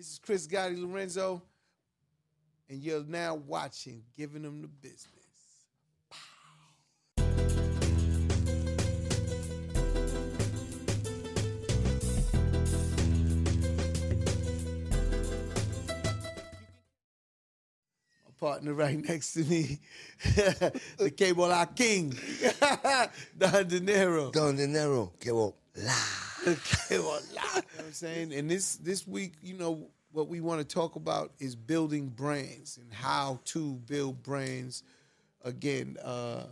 This is Chris Gotti Lorenzo, and you're now watching Giving Them the Business. My partner right next to me, the Cable La King, Don Dinero. Don De Niro, que vola. Okay, well, you know what I'm saying? And this this week, you know, what we want to talk about is building brands and how to build brands. Again, uh,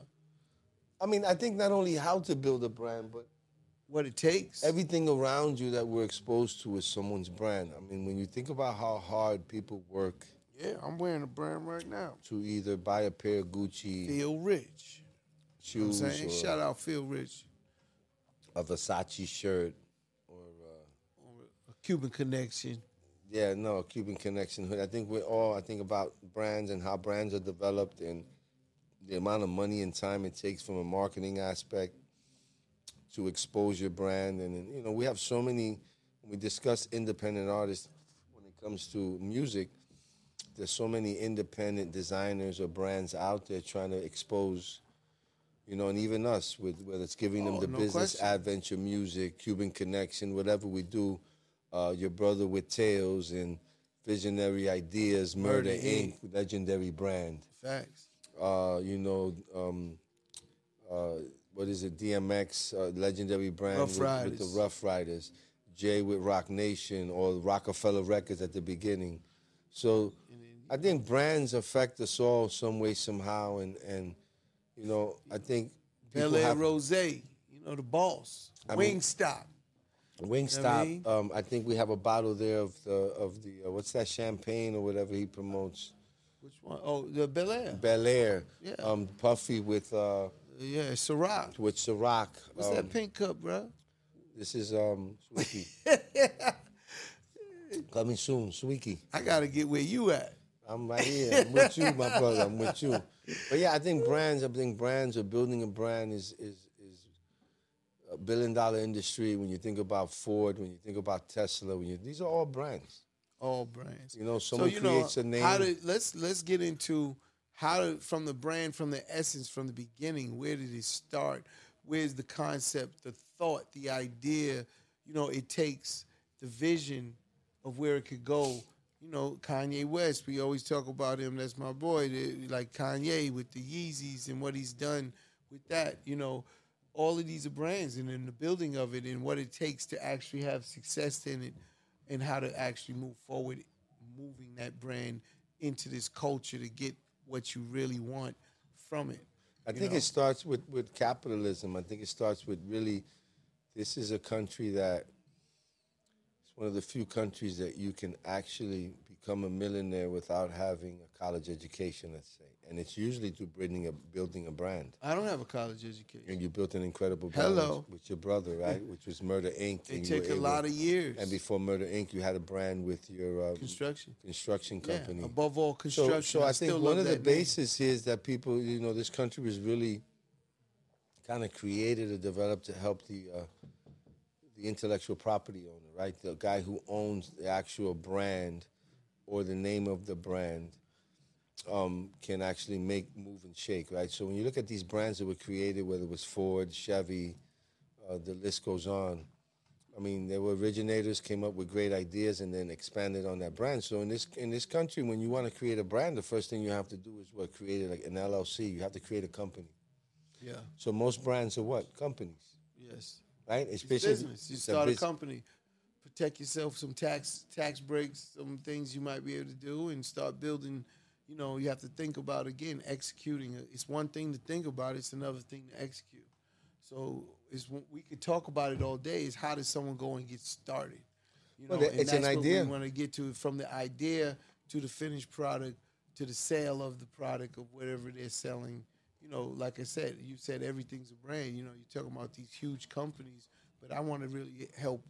I mean, I think not only how to build a brand, but what it takes. everything around you that we're exposed to is someone's brand. I mean, when you think about how hard people work yeah, I'm wearing a brand right now. to either buy a pair of Gucci Feel rich. You know shoes what I'm saying? or Shout out Feel Rich, a Versace shirt or uh, a Cuban connection. yeah, no, a Cuban connection hood. I think we're all I think about brands and how brands are developed and the amount of money and time it takes from a marketing aspect to expose your brand and, and you know we have so many when we discuss independent artists when it comes to music there's so many independent designers or brands out there trying to expose you know and even us with whether it's giving them Oh, the no business question. adventure music cuban connection whatever we do uh, your brother with tales and visionary ideas murder, Murder, inc legendary brand Facts. uh, you know, um, uh, what is it? DMX, uh, legendary brand with, with the Rough Riders. Jay with Roc Nation or Roc-A-Fella Records at the beginning. So I think brands affect us all some way, somehow, and and you know, I think Bel have Rose, you know, the boss. I mean- Wingstop. Wingstop. I mean? um, I think we have a bottle there of the of the uh, what's that champagne or whatever he promotes. Which one? Oh, the Belaire. Bel Air. Yeah. Um, Puffy with uh, Yeah, Ciroc. with Ciroc. What's um, that pink cup, bro? This is um Sweetie. Coming soon, Sweetie. I gotta get where you at. I'm right here. I'm with you, my brother. I'm with you. But yeah, I think brands. I think brands or building a brand is is is a billion dollar industry. When you think about Ford, when you think about Tesla, when you these are all brands. All brands. You know, someone so you creates know, a name. How did let's let's get into how to from the brand, from the essence, from the beginning. Where did it start? Where's the concept, the thought, the idea? You know, it takes the vision of where it could go. You know, Kanye West. We always talk about him. That's my boy. Like Kanye with the Yeezys and what he's done with that. You know, all of these are brands, and in the building of it, and what it takes to actually have success in it, and how to actually move forward, moving that brand into this culture to get what you really want from it. I think know? it starts with, with capitalism. I think it starts with really, this is a country that, one of the few countries that you can actually become a millionaire without having a college education, let's say. And it's usually through building a, building a brand. I don't have a college education. And you built an incredible brand Hello. with, your brother, right? Which was Murder Inc. It and you were took a able- lot of years. And before Murder Inc., you had a brand with your uh, construction. construction Yeah, company. above all construction. so I, I think one of the bases name. basis here is that people, you know, this country was really kind of created or developed to help the uh, the intellectual property owner, right? The guy who owns the actual brand or the name of the brand um, can actually make, move, and shake, right? So when you look at these brands that were created, whether it was Ford, Chevy, uh, the list goes on. I mean, there were originators came up with great ideas and then expanded on that brand. So in this in this country, when you want to create a brand, the first thing you have to do is what create like an LLC. You have to create a company. Yeah. So most brands are what companies, Yes. Right? It's Especially business. You start a company, protect yourself some tax tax breaks, some things you might be able to do, and start building. You know, you have to think about again executing. It's one thing to think about; it's another thing to execute. So it's we could talk about it all day. Is how does someone go and get started? You know, Well, and it's an idea. we want to get to from the idea to the finished product to the sale of the product of whatever they're selling. You know, like I said, you said everything's a brand. You know, you're talking about these huge companies, but I want to really help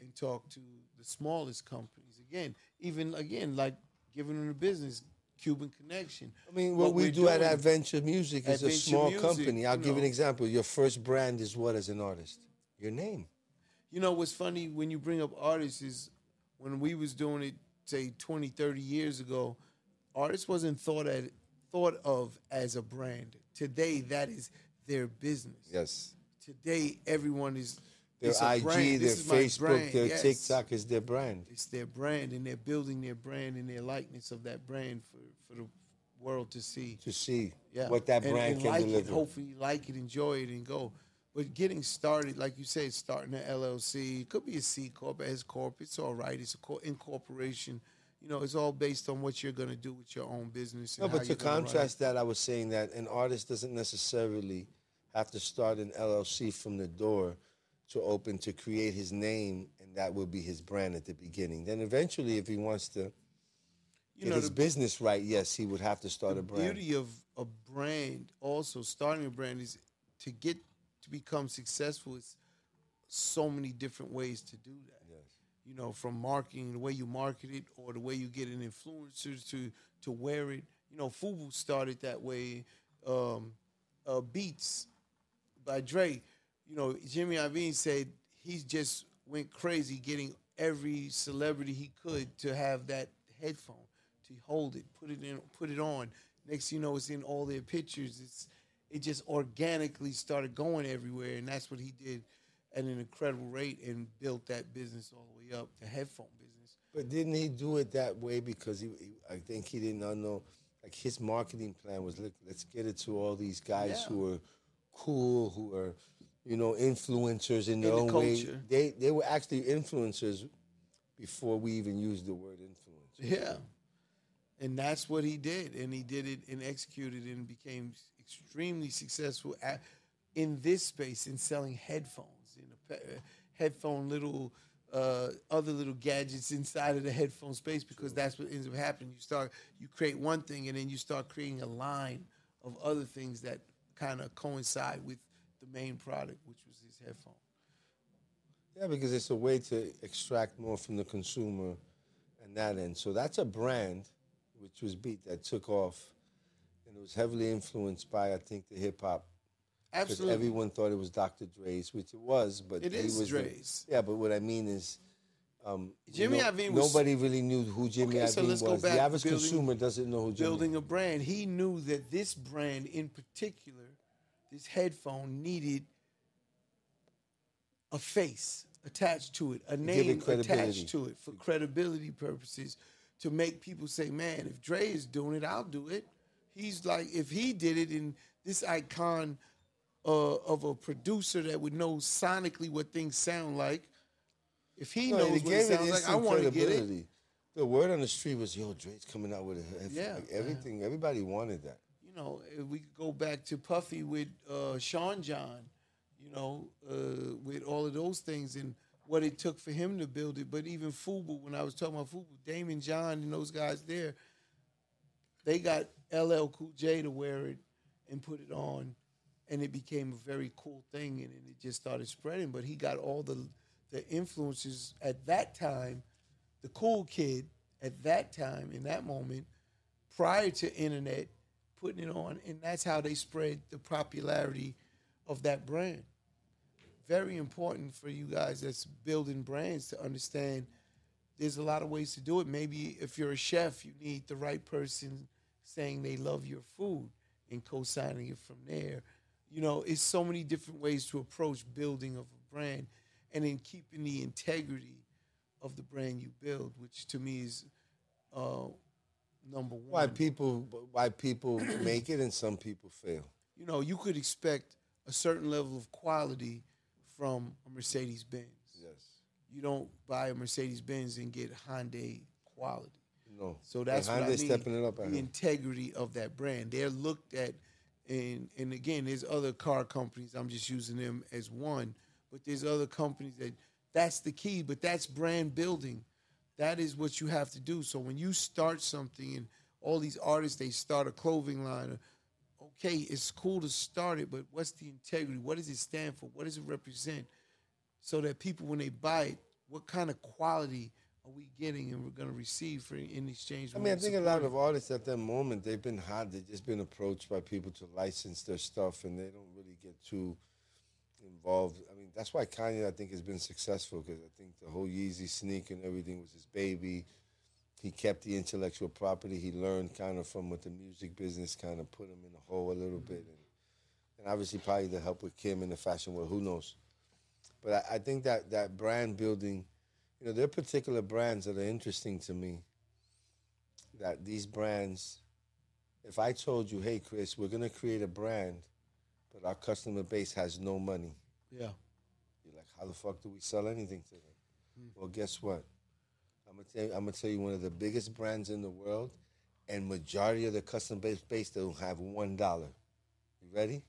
and talk to the smallest companies. Again, even again, like giving them the business, Cuban connection. I mean, what, we we're do at Adventure Music is a small Music, company. I'll give you an example. Your first brand is what as an artist? Your name. You know what's funny when you bring up artists is when we was doing it say 20, 30 years ago, artists wasn't thought at thought of as a brand. Today, that is their business. Yes. Today, everyone is Their IG, brand. their Facebook, their Yes. TikTok is their brand. It's their brand, and they're building their brand and their likeness of that brand for, for the world to see. To see Yeah. what that brand and can like deliver. It, hopefully, like it, enjoy it, and go. But getting started, like you said, starting an LLC, could be a C corp, S corp. It's all right. It's a co- incorporation. You know, it's all based on what you're going to do with your own business. No, but to you're gonna run it. contrast that, I was saying that an artist doesn't necessarily have to start an LLC from the door to open to create his name, and that will be his brand at the beginning. Then eventually, if he wants to you get know, his the business right, yes, he would have to start a brand. The beauty of a brand, also starting a brand, is to get to become successful. It's so many different ways to do that. You know, from marketing, the way you market it, or the way you get an influencer to to wear it. You know, Fubu started that way. Um, uh, Beats by Dre. You know, Jimmy Iovine said he just went crazy getting every celebrity he could to have that headphone to hold it, put it in, put it on. Next, you know, it's in all their pictures. It's it just organically started going everywhere, and that's what he did at an incredible rate and built that business all up, the headphone business. But didn't he do it that way because he, he I think he did not know, like his marketing plan was, look, let's get it to all these guys Yeah. who are cool, who are, you know, influencers in their the own way. They they were actually influencers before we even used the word influence. Yeah. And that's what he did. And he did it and executed it and became extremely successful at, in this space in selling headphones, in a uh, headphone little uh, other little gadgets inside of the headphone space because that's what ends up happening. You start you create one thing and then you start creating a line of other things that kind of coincide with the main product, which was his headphone. Yeah, because it's a way to extract more from the consumer and that end. So that's a brand, which was Beat, that took off. And it was heavily influenced by, I think, the hip hop because Absolutely. everyone thought it was Dr. Dre's, which it was, but It he is was the- Dre's. yeah, but what I mean is, um, Jimmy no- Iovine was- nobody really knew who Jimmy Okay, so Iovine let's go was. back the average building- consumer doesn't know who Jimmy. building a brand. He knew that this brand in particular, this headphone needed a face attached to it, a name attached to it for credibility purposes to make people say, man, if Dre is doing it, I'll do it. He's like, if he did it in this icon uh, of a producer that would know sonically what things sound like, if he No, knows what it sounds like, I want to get it. The word on the street was, "Yo, Dre's coming out with a headphone." Yeah, Like, everything. Everybody wanted that. you know, if we could go back to Puffy with uh, Sean John, you know, uh, with all of those things and what it took for him to build it. But even Fubu, when I was talking about Fubu, Daymond John and those guys there, they got LL Cool J to wear it and put it on, and it became a very cool thing, and, and it just started spreading. But he got all the the influences at that time, the cool kid at that time in that moment, prior to internet, putting it on, and that's how they spread the popularity of that brand. Very important for you guys that's building brands to understand there's a lot of ways to do it. Maybe if you're a chef, you need the right person saying they love your food and co-signing it from there. You know, it's so many different ways to approach building of a brand and then keeping the integrity of the brand you build, which to me is uh, number one. Why people? Why people make it and some people fail. you know, you could expect a certain level of quality from a Mercedes Benz. Yes. You don't buy a Mercedes Benz and get Hyundai quality. No. So that's And what I mean. stepping it up. the integrity of that brand. They're looked at, and and again, there's other car companies. I'm just using them as one, but there's other companies that that's the key. But that's brand building. That is what you have to do. So when you start something, and all these artists they start a clothing line. Okay, it's cool to start it, but what's the integrity? What does it stand for? What does it represent? So that people, when they buy it, what kind of quality are we getting and we're going to receive for in exchange? I mean, I think a lot of artists at that moment they've been hot. They've just been approached by people to license their stuff, and they don't really get too involved. I mean, that's why Kanye, I think, has been successful because I think the whole Yeezy sneak and everything was his baby. he kept the intellectual property. He learned kind of from what the music business kind of put him in the hole a little bit, and, and obviously probably the help with Kim in the fashion world. Who knows? But I, I think that that brand building, you know, there are particular brands that are interesting to me. That these brands, if I told you, hey Chris, we're gonna create a brand, but our customer base has no money, Yeah. you're like, how the fuck do we sell anything to them? Hmm. Well, guess what? I'm gonna tell you, I'm gonna tell you one of the biggest brands in the world, and majority of the customer base base don't have one dollar. You ready?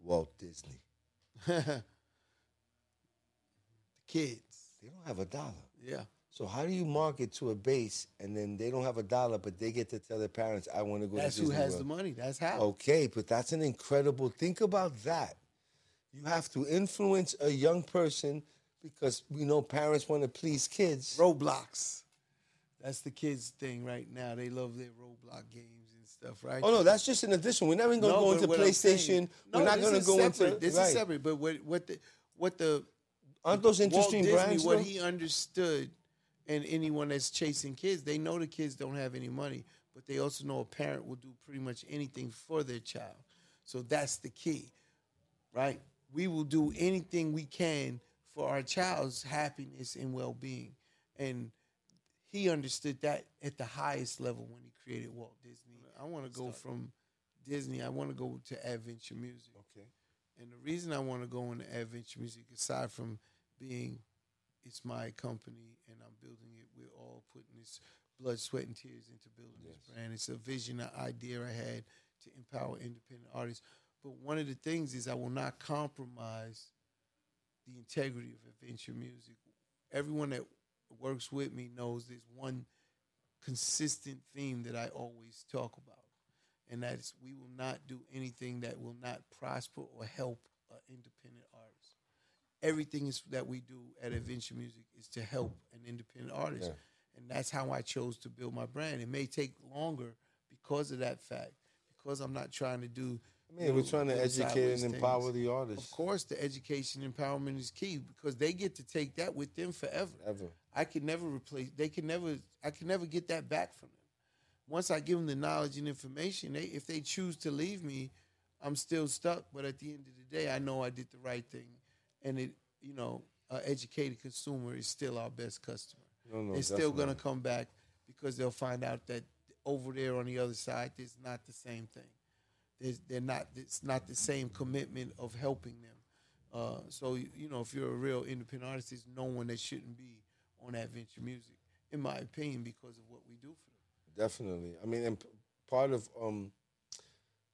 Walt Disney. the kids. They don't have a dollar. Yeah. So how do you market to a base and then they don't have a dollar, but they get to tell their parents, "I want to go to the street. That's to who has World." the money. That's how. Okay, but that's an incredible. Think about that. You have to influence a young person because we know parents want to please kids. Roblox. That's the kids' thing right now. They love their Roblox games and stuff, right? Oh no, that's just an addition. We're not even going to No, go into PlayStation. No, We're not going to go separate. into This right. is separate. But what what the what the Aren't those Walt interesting Disney, brands? what though? he understood, and anyone that's chasing kids, they know the kids don't have any money, but they also know a parent will do pretty much anything for their child. So that's the key, right? We will do anything we can for our child's happiness and well-being, and he understood that at the highest level when he created Walt Disney. I want to go from Disney. I want to go to adventure music. okay. And the reason I want to go into adventure music, aside from being it's my company and I'm building it, we're all putting this blood, sweat, and tears into building this brand. It's a vision, an idea I had to empower independent artists. But one of the things is I will not compromise the integrity of adventure music. Everyone that works with me knows there's one consistent theme that I always talk about and that is we will not do anything that will not prosper or help an independent artist. Everything is that we do at Adventure Music is to help an independent artist, Yeah. and that's how I chose to build my brand. It may take longer because of that fact, because I'm not trying to do. I mean, we're trying to educate and things. empower the artists. Of course, the education empowerment is key because they get to take that with them forever. Ever. I can never replace. They can never. I can never get that back from them. Once I give them the knowledge and information, they if they choose to leave me, I'm still stuck. But at the end of the day, I know I did the right thing, and it. You know, an educated consumer is still our best customer. No, no, They're still gonna come back because they'll find out that over there on the other side, there's not the same thing. There's, they're not. It's not the same commitment of helping them. Uh, so you you know, if you're a real independent artist, there's no one that shouldn't be on Adventure Music, in my opinion, because of what we do for them. Definitely. I mean, and p- part of um,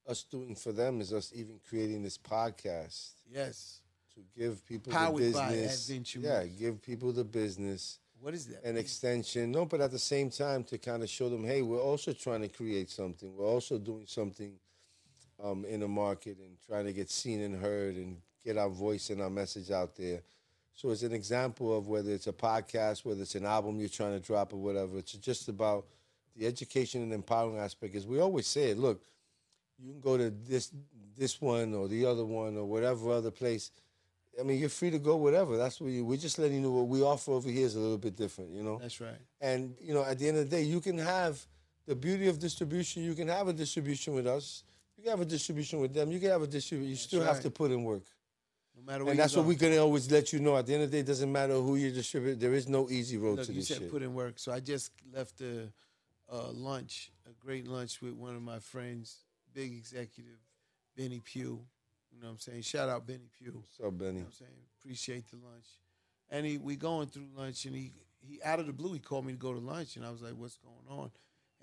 us doing for them is us even creating this podcast Yes. To give people Powered the by business. Adventure yeah, give people the business What is that? An mean? extension. No, but at the same time to kind of show them, hey, we're also trying to create something. We're also doing something um, in the market and trying to get seen and heard and get our voice and our message out there. So it's an example of whether it's a podcast, whether it's an album you're trying to drop or whatever. It's just about the education and empowering aspect. Is we always say, it look, you can go to this this one or the other one or whatever other place. I mean, you're free to go whatever. That's what you. We're just letting you know what we offer over here is a little bit different, you know. That's right. And you know, at the end of the day, you can have the beauty of distribution. You can have a distribution with us. You can have a distribution with them. You can have a distribution. You still have to put in work. No matter And that's what we're going to always let you know. At the end of the day, it doesn't matter who you distribute. There is no easy road Look, to you said put in work. So I just left a, a lunch, a great lunch with one of my friends, big executive, Benny Pough. You know what I'm saying? Shout out Benny Pough. What's up, Benny? You know what I'm saying? Appreciate the lunch. And he we going through lunch and he he out of the blue he called me to go to lunch and I was like, What's going on?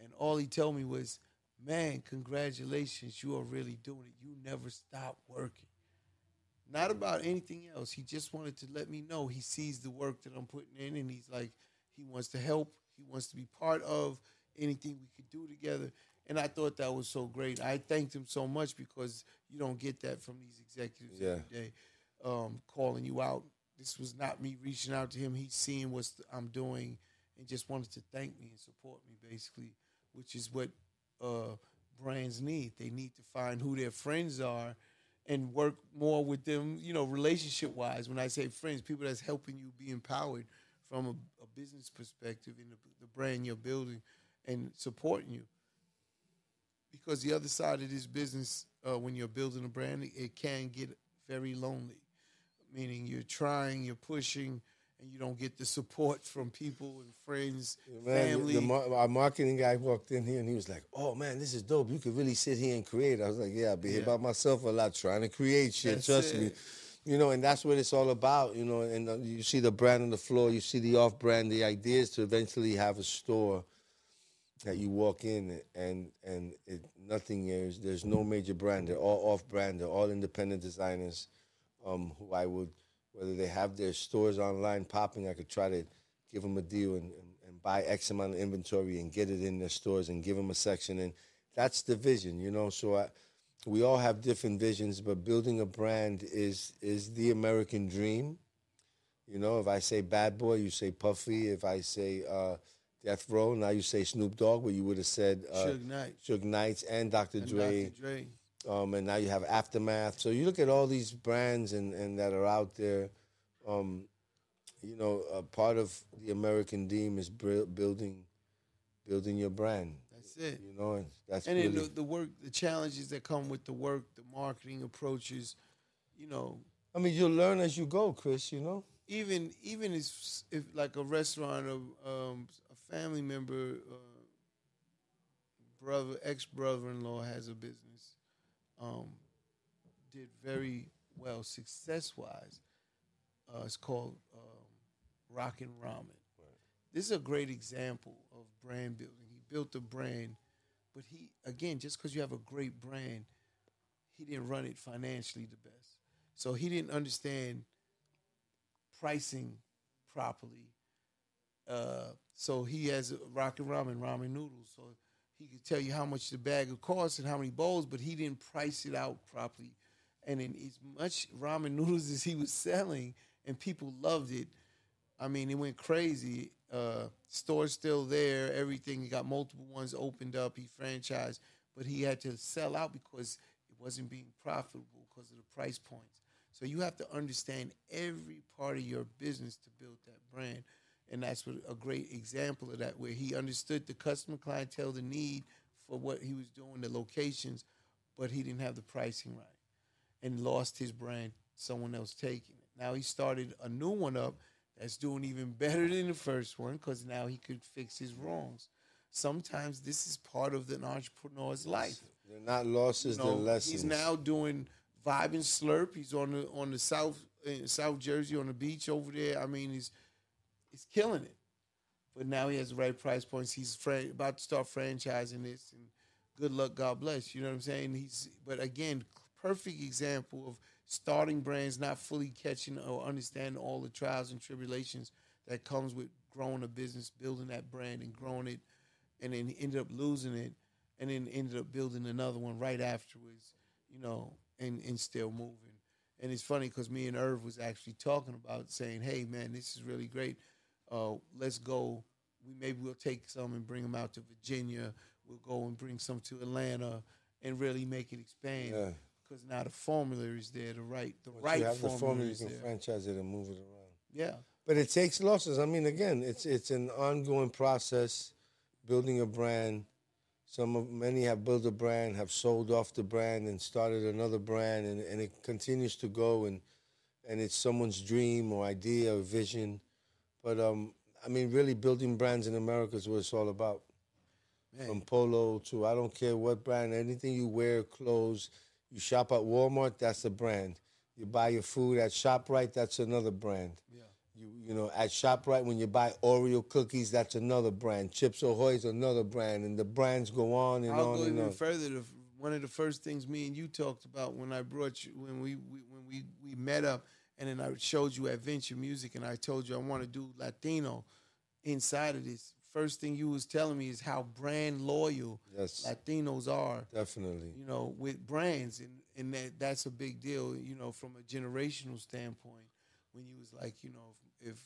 And all he told me was, Man, congratulations, you are really doing it. You never stop working. Not about anything else. He just wanted to let me know he sees the work that I'm putting in and he's like, he wants to help. He wants to be part of anything we could do together. And I thought that was so great. I thanked him so much because you don't get that from these executives Yeah. every day, um, calling you out. This was not me reaching out to him. He's seeing what I'm doing and just wanted to thank me and support me, basically, which is what uh, brands need. They need to find who their friends are and work more with them, you know, relationship wise. When I say friends, people that's helping you be empowered from a, a business perspective in the, the brand you're building and supporting you. Because the other side of this business, uh, when you're building a brand, it, it can get very lonely. Meaning you're trying, you're pushing, and you don't get the support from people and friends, Man, family. the our marketing guy walked in here and he was like, "Oh man, this is dope. You could really sit here and create." I was like, "Yeah, I've been here Yeah. by myself a lot, trying to create shit. That's trust me." You know, and that's what it's all about. You know, and uh, you see the brand on the floor, you see the off-brand. The idea is to eventually have a store that you walk in and and it, nothing is there's no major brand. They're all off-brand. They're all independent designers um, who I would whether they have their stores online popping. I could try to give them a deal and, and, and buy X amount of inventory and get it in their stores and give them a section. And that's the vision, you know. So I, we all have different visions, but building a brand is is the American dream. You know, if I say Bad Boy, you say Puffy. If I say uh, Death Row, now you say Snoop Dogg, but you would have said uh, Suge Knight. Suge Knights and Dr. and Dre Dr. Dre. um, and now you have Aftermath. So you look at all these brands and, and that are out there. Um, you know, a part of the American dream is building, building your brand. That's it. You know, and that's and really then the, the work, the challenges that come with the work, the marketing approaches, you know, I mean, you'll learn as you go, Chris. You know. even even if, if like a restaurant or um, family member, uh, brother, ex brother in law has a business, um, did very well success wise. Uh, it's called um, Rockin' Ramen. This is a great example of brand building. He built a brand, but he again, just because you have a great brand, he didn't run it financially the best. So he didn't understand pricing properly. Uh, so he has Rocket Ramen, ramen noodles. So he could tell you how much the bag would cost and how many bowls, but he didn't price it out properly. And in as much ramen noodles as he was selling, and people loved it, I mean, it went crazy. Uh, store's still there, everything. He got multiple ones opened up. He franchised, but he had to sell out because it wasn't being profitable because of the price points. So you have to understand every part of your business to build that brand. And that's a great example of that, where he understood the customer clientele, the need for what he was doing, the locations, but he didn't have the pricing right and lost his brand, someone else taking it. Now he started a new one up that's doing even better than the first one because now he could fix his wrongs. Sometimes this is part of an entrepreneur's life. They're not losses, You they're know, lessons. he's now doing Vibe and Slurp. He's on the on the south in South Jersey on the beach over there. I mean, he's he's killing it. But now he has the right price points. He's fran- about to start franchising this, and good luck, God bless. You know what I'm saying? He's but again, perfect example of starting brands not fully catching or understanding all the trials and tribulations that comes with growing a business, building that brand, and growing it, and then ended up losing it, and then ended up building another one right afterwards. You know, and and still moving. And it's funny because me and Irv was actually talking about saying, "Hey, man, this is really great. Uh, let's go. We maybe we'll take some and bring them out to Virginia. We'll go and bring some to Atlanta and really make it expand. Yeah. Because now the formula is there, the right, the Once right you have the formula, formula, you can there. franchise it and move it around. Yeah, But it takes losses. I mean, again, it's it's an ongoing process, building a brand. Some of many have built a brand, have sold off the brand, and started another brand, and, and it continues to go. And and it's someone's dream or idea or vision. But um, I mean, really, building brands in America is what it's all about. From polo to I don't care what brand, anything you wear, clothes. You shop at Walmart, that's a brand. You buy your food at Shoprite, that's another brand. yeah. You you know at Shoprite when you buy Oreo cookies, that's another brand. Chips Ahoy is another brand, and the brands go on and I'll on go and even on. further. The, one of the first things me and you talked about when I brought you when we, we when we we met up, and then I showed you Adventure Music, and I told you I want to do Latino inside of this. First thing you was telling me is how brand loyal Yes, Latinos are. definitely. You know, with brands, and and that that's a big deal. You know, from a generational standpoint, when you was like, you know, if, if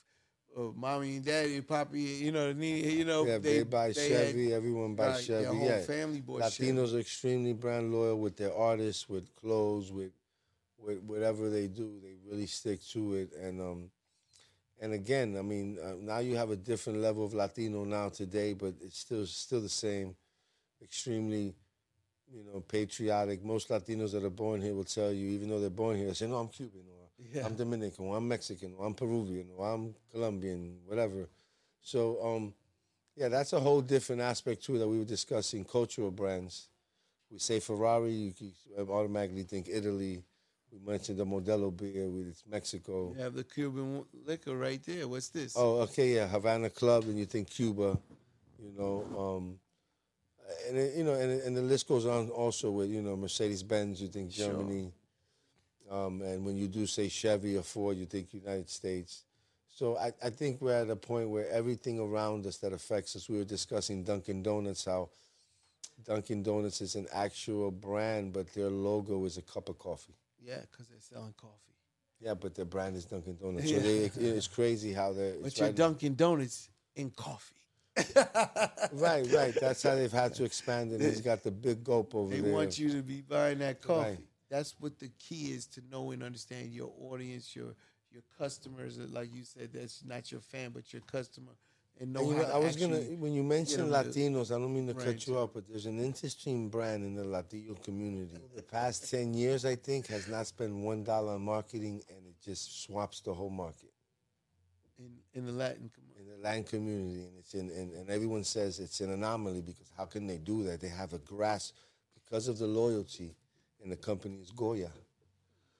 uh, mommy and daddy and poppy, you know, you know, Yeah, they, buy they Chevy. had- everyone buys right, Chevy. their whole yeah, family bought Chevy. Latinos are extremely brand loyal with their artists, with clothes, with whatever they do. They really stick to it, and um, And again, I mean, uh, now you have a different level of Latino now today, but it's still still the same. Extremely, you know, patriotic. Most Latinos that are born here will tell you, even though they're born here, they say, "No, I'm Cuban," or Yeah. "I'm Dominican," or "I'm Mexican," or "I'm Peruvian," or "I'm Colombian," whatever. So, um, yeah, that's a whole different aspect too that we were discussing. Cultural brands. We say Ferrari, you, you automatically think Italy. We mentioned the Modelo beer, with it's Mexico. You have the Cuban liquor right there. What's this? Oh, okay, yeah, Havana Club, and you think Cuba, you know, um, and it, you know, and, and the list goes on also with you know Mercedes Benz, you think Sure. Germany, um, and when you do say Chevy or Ford, you think United States. So I, I think we're at a point where everything around us that affects us. We were discussing Dunkin' Donuts, how Dunkin' Donuts is an actual brand, but their logo is a cup of coffee. Yeah, because they're selling coffee. Yeah, but their brand is Dunkin' Donuts. So they, it's crazy how they're. But it's you're right- Dunkin' Donuts in coffee. Right, right. That's how they've had to expand it. He's got the big gulp over They there. They want you to be buying that coffee. Right. That's what the key is to know and understand your audience, your your customers. Like you said, that's not your fan, but your customer, and know And you know, to I was gonna when you mentioned them to- Latinos, I don't mean to Right. cut you off, but there's an interesting brand in the Latino community. The past ten years, I think, has not spent one dollar on marketing, and it just swaps the whole market in, in the Latin community. in the Latin community, and it's in and, and everyone says it's an anomaly because how can they do that? They have a grasp because of the loyalty, and the company is Goya.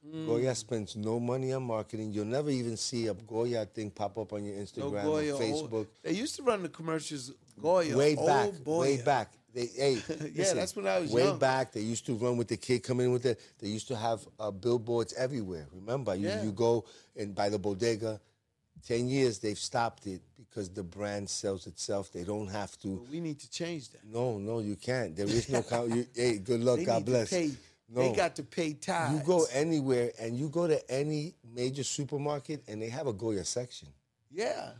Mm. Goya spends no money on marketing. You'll never even see a Goya thing pop up on your No Instagram Goya, or Facebook. they used to run the commercials Goya. way back, way back. They, hey, listen, that's when I was way young. back. They used to run with the kid coming in with it. They used to have uh, billboards everywhere. Remember, you, Yeah. you go and by the bodega. Ten years they've stopped it because the brand sells itself. They don't have to. We need to change that. No, no, you can't. There is no. You, hey, good luck. God bless. No, They got to pay tithes. you go anywhere and you go to any major supermarket and they have a Goya section. Yeah.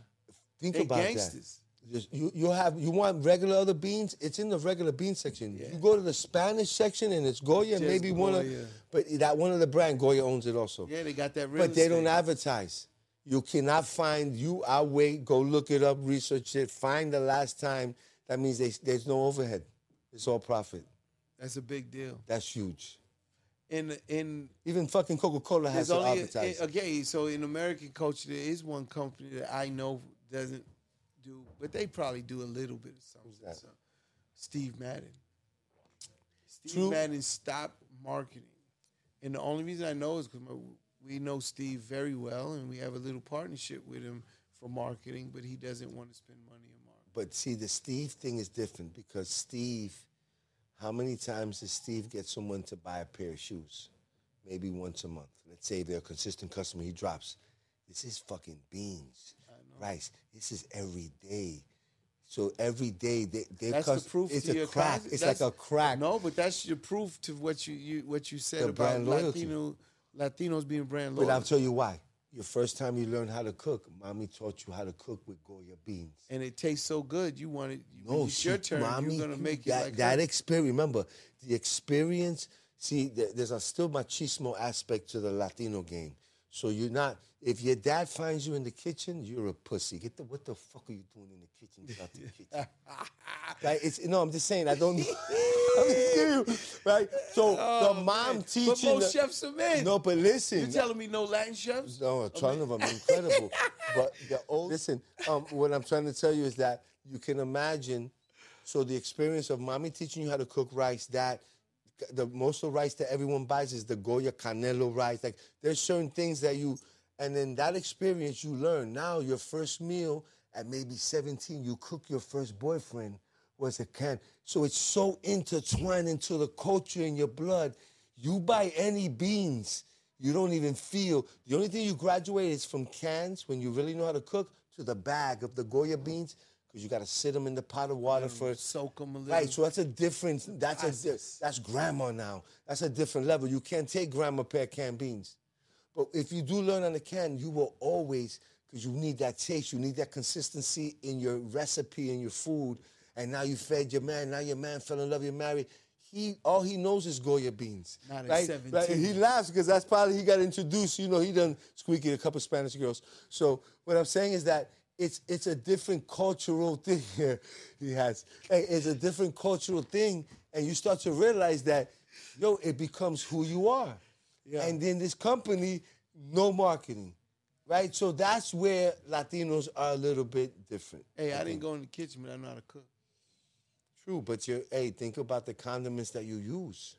Think They about gangsters. that. Just- You you have you want regular other beans? It's in the regular bean section. Yeah. You go to the Spanish section and it's Goya, Just maybe one of, Goya. but that one of the brand Goya owns it also. Yeah, they got that real but they don't advertise. You cannot find. You I wait. Go look it up. Research it. Find the last time. That means they, there's no overhead. It's all profit. That's a big deal. That's huge. In in Even fucking Coca Cola has to advertise. okay. So in American culture, there is one company that I know doesn't do, but they probably do a little bit of something. So, Steve Madden. Steve True. Madden stopped marketing, and the only reason I know is because we know Steve very well, and we have a little partnership with him for marketing. But he doesn't want to spend money on marketing. But see, the Steve thing is different because Steve, how many times does Steve get someone to buy a pair of shoes? Maybe once a month. Let's say they're a consistent customer, he drops. This is fucking beans, rice. This is every day. So every day they they That's cus- the proof. It's a crack. cons- It's like a crack. No, but that's your proof to what you, you what you said The about. Latino Latinos being brand loyal. But. I'll tell you why. Your first time you learned how to cook, mommy taught you how to cook with Goya beans. and it tastes so good. You want it. No, it's see, your turn. mommy, you're gonna make it that, like that her. experience. Remember, the experience. See, th- there's a still machismo aspect to the Latino game. So you're not. If your dad finds you in the kitchen, you're a pussy. Get the what the fuck are you doing in the kitchen? Get out the kitchen. right? It's no. I'm just saying. I don't. I'm just kidding right? So the mom Oh, But most the- chefs are men. no, but listen. You're telling me no Latin chefs? No, a ton of them incredible. but the old listen, um, what I'm trying to tell you is that you can imagine. So the experience of mommy teaching you how to cook rice, that the most of rice that everyone buys is the Goya Canilla rice. Like there's certain things that you, and then that experience you learn. Now your first meal at maybe 17, you cook your first boyfriend was a can. So it's so intertwined into the culture in your blood. You buy any beans, you don't even feel. The only thing you graduate is from cans when you really know how to cook to the bag of the Goya beans because you got to sit them in the pot of water for Soak them a little. Right, so that's a different. That's a that's grandma now. That's a different level. You can't take grandma pair canned beans, but if you do learn on the can, you will always because you need that taste, you need that consistency in your recipe in your food. And now you fed your man. Now your man fell in love. You're married. he all he knows is Goya beans. Not at 17. Right? He laughs because that's probably he got introduced. You know, he done squeaky a couple Spanish girls. So what I'm saying is that it's it's a different cultural thing here. He has it's a different cultural thing, and you start to realize that, yo, it becomes who you are. Yeah. And then this company, no marketing. Right? So that's where Latinos are a little bit different. Hey, I didn't go in the kitchen, but I know how to cook. True, but you hey, think about the condiments that you use.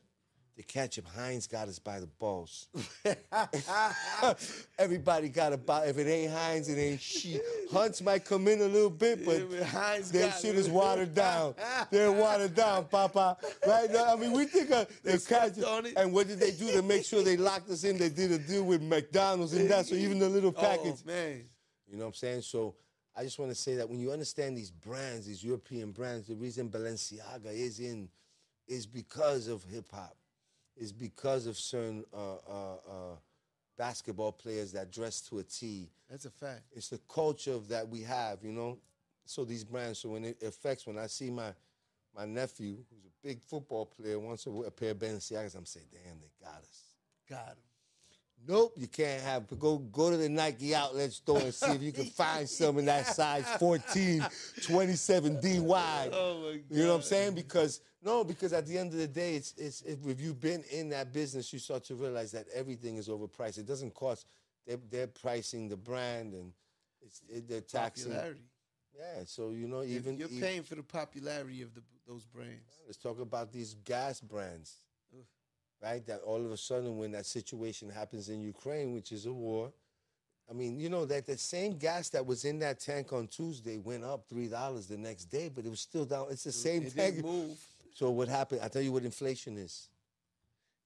The ketchup, Heinz got us by the balls. Everybody got a ball. If it ain't Heinz, it ain't shit. Hunts might come in a little bit, but Yeah, that got shit it. is watered down. They're watered down, Papa. Right? now, I mean, we think of the slept ketchup. on it. And what did they do to make sure they locked us in? They did a deal with McDonald's and that. So even the little oh, package. Oh man, You know what I'm saying? So I just want to say that when you understand these brands, these European brands, the reason Balenciaga is in is because of hip hop, is because of certain uh, uh, uh, basketball players that dress to a T. that's a fact. It's the culture of that we have, you know. So these brands. So when it affects, when I see my my nephew, who's a big football player, wants a, a pair of Balenciagas, I'm saying, damn, they got us. Got him. Nope, you can't have. Go go to the Nike outlet store and see if you can find some in that size 14, 27 D wide. Oh my You know what I'm saying? Because no, because at the end of the day, it's it's if, if you've been in that business, you start to realize that everything is overpriced. It doesn't cost. They're, they're pricing the brand and it's it, they're taxing. Popularity. Yeah, so you know If even you're paying for the popularity of the, those brands. Let's talk about these gas brands, right? That all of a sudden, when that situation happens in Ukraine, which is a war, I mean, you know that the same gas that was in that tank on Tuesday went up three dollars the next day, but it was still down. It's the same It tank. move. So what happened? I tell you what inflation is.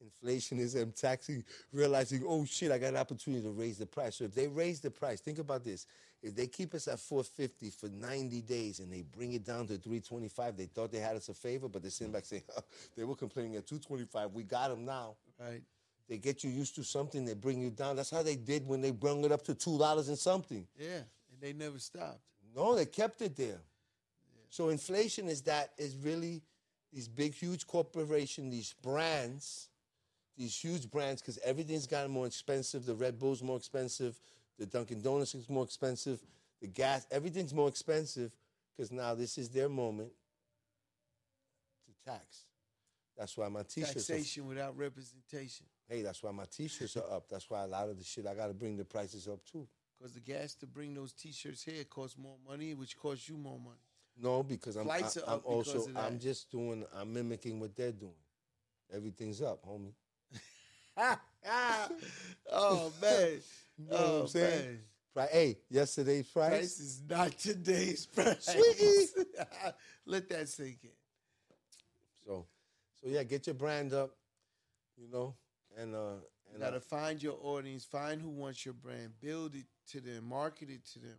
Inflation is them taxing, realizing, oh shit, I got an opportunity to raise the price. So if they raise the price, think about this. If they keep us at 450 for 90 days and they bring it down to 325, they thought they had us a favor, but they're sitting mm. back saying, they were complaining at 225. We got them now. Right. They get you used to something, they bring you down. That's how they did when they brought it up to $2 and something. Yeah. And they never stopped. No, they kept it there. So inflation is that is really these big, huge corporations, these brands, these huge brands, because everything's gotten more expensive. The Red Bull's more expensive. The Dunkin' Donuts is more expensive. The gas, everything's more expensive because now this is their moment to tax. That's why my t-shirts. Are, Taxation without representation. hey, that's why my t-shirts are up. That's why a lot of the shit I got to bring the prices up too. Because the gas to bring those T-shirts here costs more money, which costs you more money. No, because I'm, Flights I, are I'm up also of that. I'm just doing I'm mimicking what they're doing. Everything's up, homie. oh man. You know what oh I'm saying? man. Pri- hey, yesterday's price. Price is not today's price. Let that sink in. So, so yeah, get your brand up, you know, and uh, You and gotta uh, find your audience, find who wants your brand, build it to them, market it to them,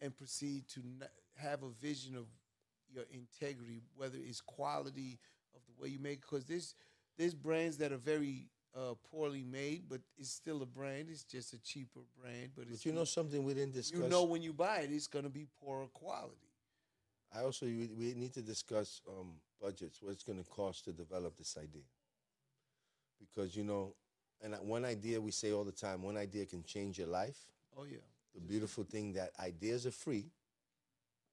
and proceed to n- have a vision of your integrity, whether it's quality of the way you make. Because there's there's brands that are very uh, poorly made, but it's still a brand. It's just a cheaper brand, but it's but you know something we didn't discuss. you know when you buy it, it's gonna be poorer quality. I also we, we need to discuss um, budgets. What it's going to cost to develop this idea? Because you know, and one idea we say all the time. One idea can change your life. Oh yeah, The beautiful thing that ideas are free,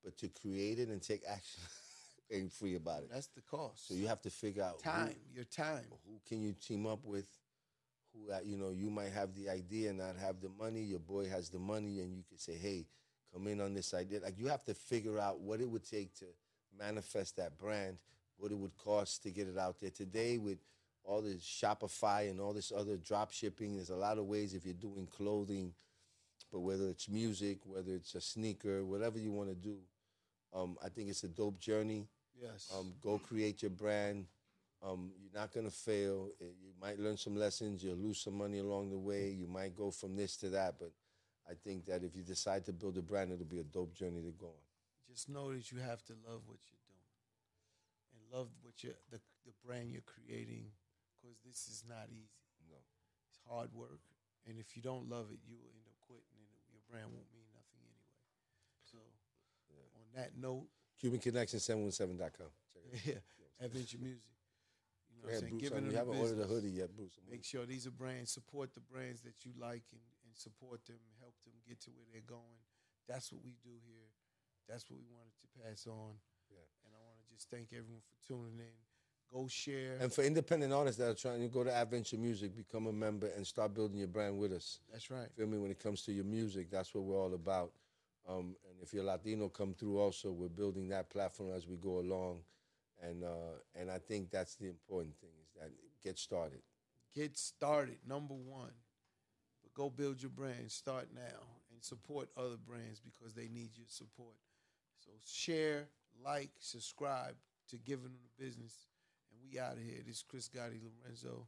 but to create it and take action ain't free about it. that's the cost. So you have to figure out who- time, your time. who can you team up with who uh, you know you might have the idea and not have the money your boy has the money and you can say hey come in on this idea like you have to figure out what it would take to manifest that brand what it would cost to get it out there today with all this shopify and all this other drop shipping there's a lot of ways if you're doing clothing but whether it's music whether it's a sneaker whatever you want to do um, i think it's a dope journey Yes. um, go create your brand. Um, you're not gonna fail. Uh, You might learn some lessons. You'll lose some money along the way. You might go from this to that. But I think that if you decide to build a brand, it'll be a dope journey to go on. just know that you have to love what you're doing and love what you the, the brand you're creating because this is not easy No. it's hard work and if you don't love it you will end up quitting and your brand won't mean nothing anyway so on that note CubanConnection717.com. Check it out. yeah adventure music You know what I'm saying? Bruce, Giving them you haven't ordered a hoodie yet, Bruce. Make sure these are brands. Support the brands that you like and, and support them. Help them get to where they're going. That's what we do here. That's what we wanted to pass on. Yeah. And I want to just thank everyone for tuning in. Go share. And for independent artists that are trying to go to Adventure Music, become a member, and start building your brand with us. That's right. Feel me? When it comes to your music, that's what we're all about. Um, and if you're Latino, come through also. We're building that platform as we go along. And uh, and I think that's the important thing is that get started. Get started. Number one. But go build your brand. Start now and support other brands because they need your support. So share, like, subscribe to Giving Them the Business. And we out of here. This is Chris Gotti Lorenzo.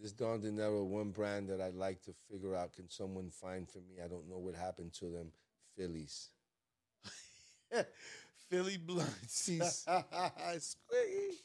This Don Dinero, one brand that I'd like to figure out, can someone find for me? I don't know what happened to them. Phillies. Philly Blunts. Squiggy.